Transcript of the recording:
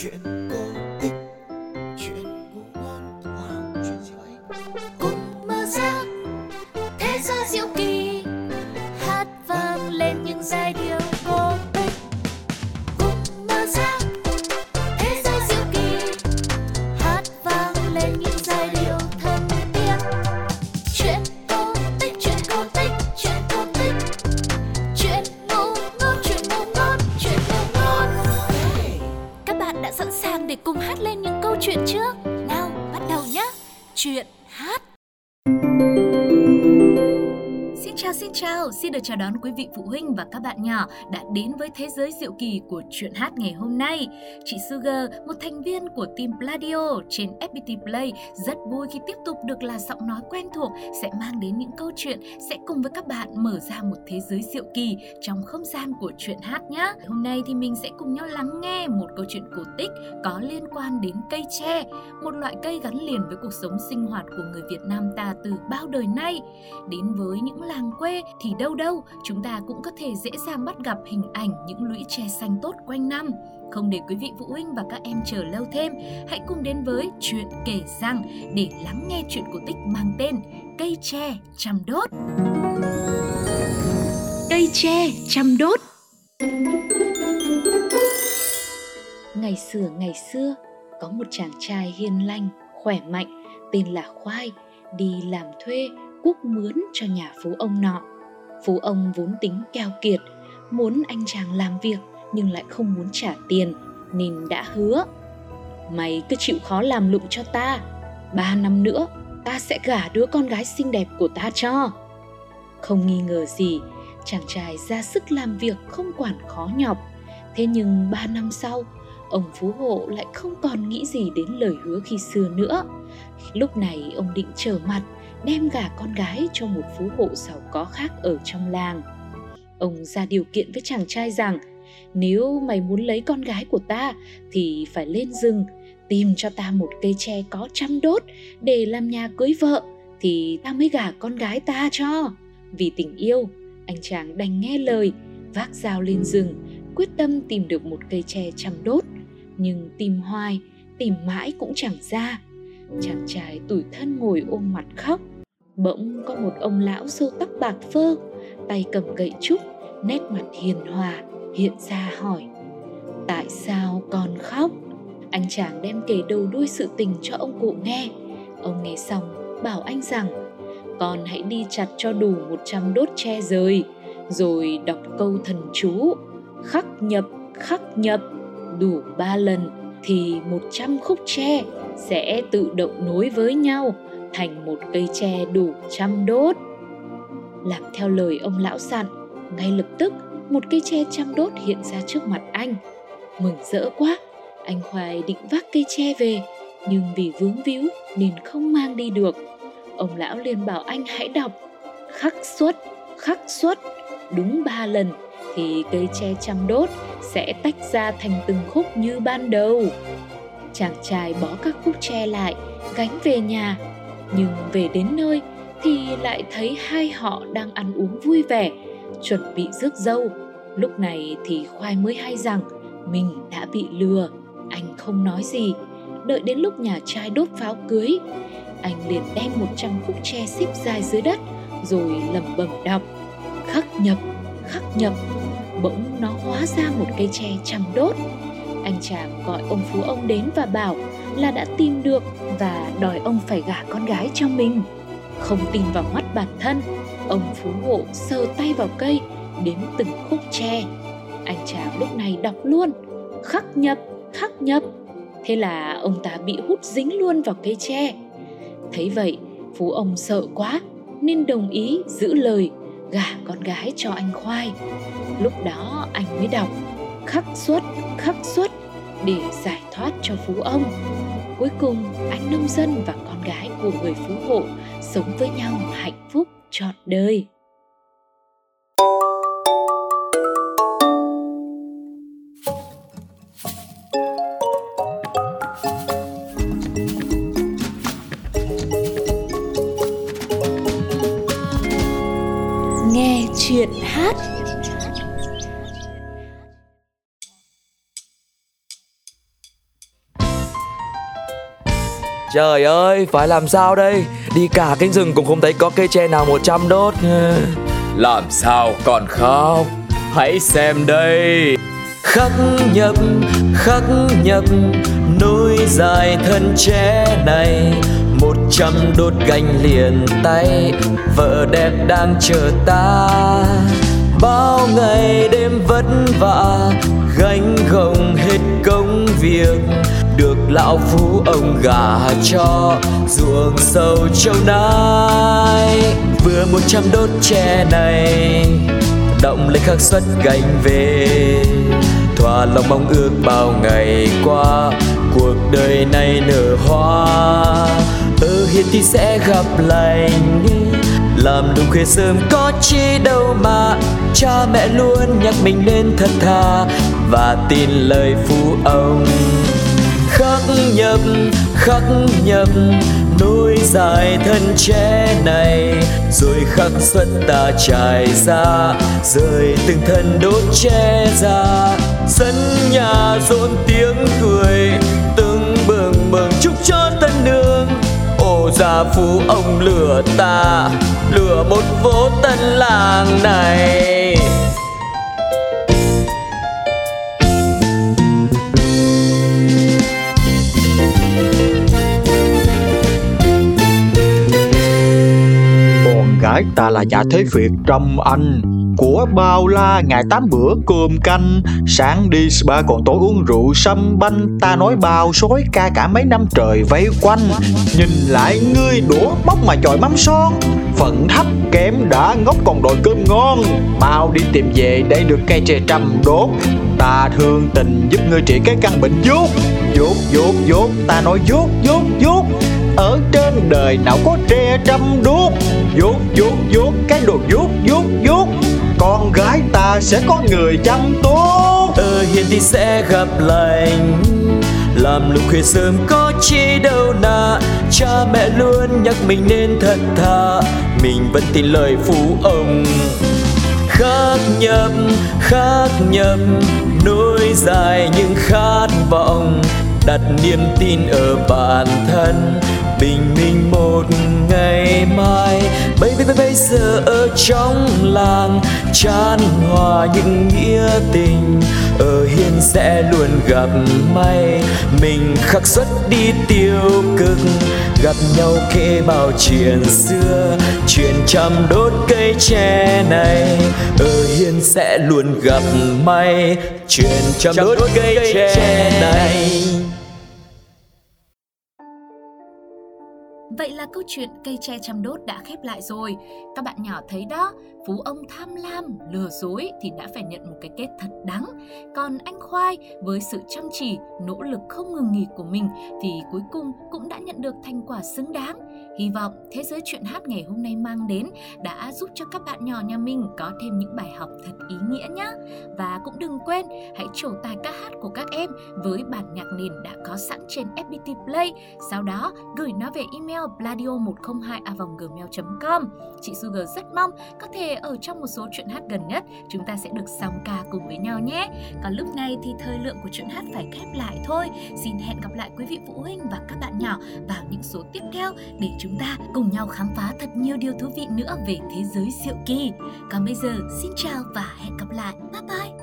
chuyện cổ sẵn sàng để cùng hát lên những câu chuyện chưa nào, bắt đầu nhé chuyện hát chào xin chào, xin được chào đón quý vị phụ huynh và các bạn nhỏ đã đến với thế giới diệu kỳ của chuyện hát ngày hôm nay. Chị Sugar, một thành viên của team Pladio trên FPT Play, rất vui khi tiếp tục được là giọng nói quen thuộc sẽ mang đến những câu chuyện sẽ cùng với các bạn mở ra một thế giới diệu kỳ trong không gian của chuyện hát nhé. Hôm nay thì mình sẽ cùng nhau lắng nghe một câu chuyện cổ tích có liên quan đến cây tre, một loại cây gắn liền với cuộc sống sinh hoạt của người Việt Nam ta từ bao đời nay. Đến với những làng quê thì đâu đâu chúng ta cũng có thể dễ dàng bắt gặp hình ảnh những lũy tre xanh tốt quanh năm. Không để quý vị phụ huynh và các em chờ lâu thêm, hãy cùng đến với chuyện kể rằng để lắng nghe chuyện cổ tích mang tên Cây tre chăm đốt. Cây tre chăm đốt Ngày xưa ngày xưa, có một chàng trai hiền lành, khỏe mạnh, tên là Khoai, đi làm thuê cuốc mướn cho nhà phú ông nọ. Phú ông vốn tính keo kiệt, muốn anh chàng làm việc nhưng lại không muốn trả tiền nên đã hứa. Mày cứ chịu khó làm lụng cho ta, ba năm nữa ta sẽ gả đứa con gái xinh đẹp của ta cho. Không nghi ngờ gì, chàng trai ra sức làm việc không quản khó nhọc. Thế nhưng ba năm sau, ông phú hộ lại không còn nghĩ gì đến lời hứa khi xưa nữa. Lúc này ông định trở mặt đem gả con gái cho một phú hộ giàu có khác ở trong làng. Ông ra điều kiện với chàng trai rằng nếu mày muốn lấy con gái của ta thì phải lên rừng tìm cho ta một cây tre có trăm đốt để làm nhà cưới vợ thì ta mới gả con gái ta cho. Vì tình yêu, anh chàng đành nghe lời, vác dao lên rừng, quyết tâm tìm được một cây tre trăm đốt. Nhưng tìm hoài, tìm mãi cũng chẳng ra. Chàng trai tủi thân ngồi ôm mặt khóc. Bỗng có một ông lão râu tóc bạc phơ, tay cầm gậy trúc, nét mặt hiền hòa, hiện ra hỏi. Tại sao con khóc? Anh chàng đem kể đầu đuôi sự tình cho ông cụ nghe. Ông nghe xong, bảo anh rằng con hãy đi chặt cho đủ 100 đốt tre rời, rồi đọc câu thần chú, khắc nhập, khắc nhập, đủ ba lần thì 100 khúc tre sẽ tự động nối với nhau thành một cây tre đủ trăm đốt. Làm theo lời ông lão dặn, ngay lập tức một cây tre trăm đốt hiện ra trước mặt anh. Mừng rỡ quá, anh Khoai định vác cây tre về, nhưng vì vướng víu nên không mang đi được. Ông lão liền bảo anh hãy đọc khắc suất, khắc suất, đúng ba lần thì cây tre trăm đốt sẽ tách ra thành từng khúc như ban đầu. Chàng trai bó các khúc tre lại, gánh về nhà, nhưng về đến nơi thì lại thấy hai họ đang ăn uống vui vẻ, chuẩn bị rước dâu. Lúc này thì Khoai mới hay rằng mình đã bị lừa. Anh không nói gì, đợi đến lúc nhà trai đốt pháo cưới. Anh liền đem 100 khúc tre xếp dài dưới đất, rồi lẩm bẩm đọc. Khắc nhập, khắc nhập, bỗng nó hóa ra một cây tre trăm đốt. Anh chàng gọi ông phú ông đến và bảo là đã tìm được và đòi ông phải gả con gái cho mình. Không tin vào mắt bản thân, ông phú hộ sờ tay vào cây, đếm từng khúc tre. Anh chàng lúc này đọc luôn, khắc nhập, khắc nhập. Thế là ông ta bị hút dính luôn vào cây tre. Thấy vậy, phú ông sợ quá nên đồng ý giữ lời gả con gái cho anh khoai. Lúc đó anh mới đọc khắc xuất, khắc xuất để giải thoát cho phú ông. Cuối cùng, anh nông dân và con gái của người phú hộ sống với nhau hạnh phúc trọn đời. Nghe chuyện hát Trời ơi, phải làm sao đây? Đi cả cánh rừng cũng không thấy có cây tre nào 100 đốt. Làm sao còn khóc? Hãy xem đây. Khắc nhập, khắc nhập, nối dài thân tre này một trăm đốt gánh liền tay vợ đẹp đang chờ ta bao ngày đêm vất vả gánh gồng hết công việc lão phú, ông gả cho ruộng sâu châu nai. Vừa một trăm đốt tre này, động lên khắc xuất gánh về. Thỏa lòng mong ước bao ngày qua, cuộc đời này nở hoa. Ừ, Ở hiện thì sẽ gặp lành, làm đúng khuya sớm có chi đâu mà. Cha mẹ luôn nhắc mình nên thật thà và tin lời phú ông khắc nhập khắc nhập nối dài thân tre này. Rồi khắc xuất ta trải ra, rời từng thân đốt tre ra. Sân nhà rộn tiếng cười, từng bừng bừng chúc cho tân nương ô gia phú ông lửa ta lửa một phố tân làng này. Ta là nhà thế Việt trăm anh. Của bao la, ngày tám bữa cơm canh. Sáng đi spa còn tối uống rượu sâm banh. Ta nói bao sói ca cả mấy năm trời vây quanh. Nhìn lại ngươi đũa bóc mà chọi mắm son. Phận thấp kém đã ngốc còn đòi cơm ngon. Mau đi tìm về đây được cây tre trăm đốt. Ta thương tình giúp ngươi trị cái căn bệnh dốt dốt dốt dốt ta nói dốt dốt dốt ở trên đời nào có tre trăm đuốc. Vuốt vuốt vuốt, cái đồ vuốt vuốt vuốt. Con gái ta sẽ có người chăm tốt. Ở hiền thì sẽ gặp lành. Làm lúc khuya sớm có chi đâu nà. Cha mẹ luôn nhắc mình nên thật thà. Mình vẫn tin lời phụ ông. Khắc nhập khắc nhập nối dài những khát vọng. Đặt niềm tin ở bản thân bình minh một ngày mai. Bây bây bây giờ ở trong làng chan hòa những nghĩa tình. Ở hiên sẽ luôn gặp may mình khắc xuất đi tiêu cực. Gặp nhau kể bao chuyện xưa chuyện trăm đốt cây tre này. Ở hiên sẽ luôn gặp may chuyện trăm đốt cây tre này Vậy là câu chuyện cây tre chăm đốt đã khép lại rồi. Các bạn nhỏ thấy đó, phú ông tham lam, lừa dối thì đã phải nhận một cái kết thật đắng. Còn anh Khoai với sự chăm chỉ, nỗ lực không ngừng nghỉ của mình thì cuối cùng cũng đã nhận được thành quả xứng đáng. Hy vọng thế giới chuyện hát ngày hôm nay mang đến đã giúp cho các bạn nhỏ nhà mình có thêm những bài học thật ý nghĩa nhé. Và cũng đừng quên hãy trổ tài ca hát của các em với bản nhạc nền đã có sẵn trên FPT Play. Sau đó gửi nó về email bladio 102 gmail com Chị Sugar rất mong có thể ở trong một số chuyện hát gần nhất, chúng ta sẽ được sóng ca cùng với nhau nhé. Còn lúc này thì thời lượng của chuyện hát phải khép lại thôi. Xin hẹn gặp lại quý vị phụ huynh và các bạn nhỏ vào những số tiếp theo để chúng ta cùng nhau khám phá thật nhiều điều thú vị nữa về thế giới diệu kỳ. Còn bây giờ, xin chào và hẹn gặp lại. Bye bye!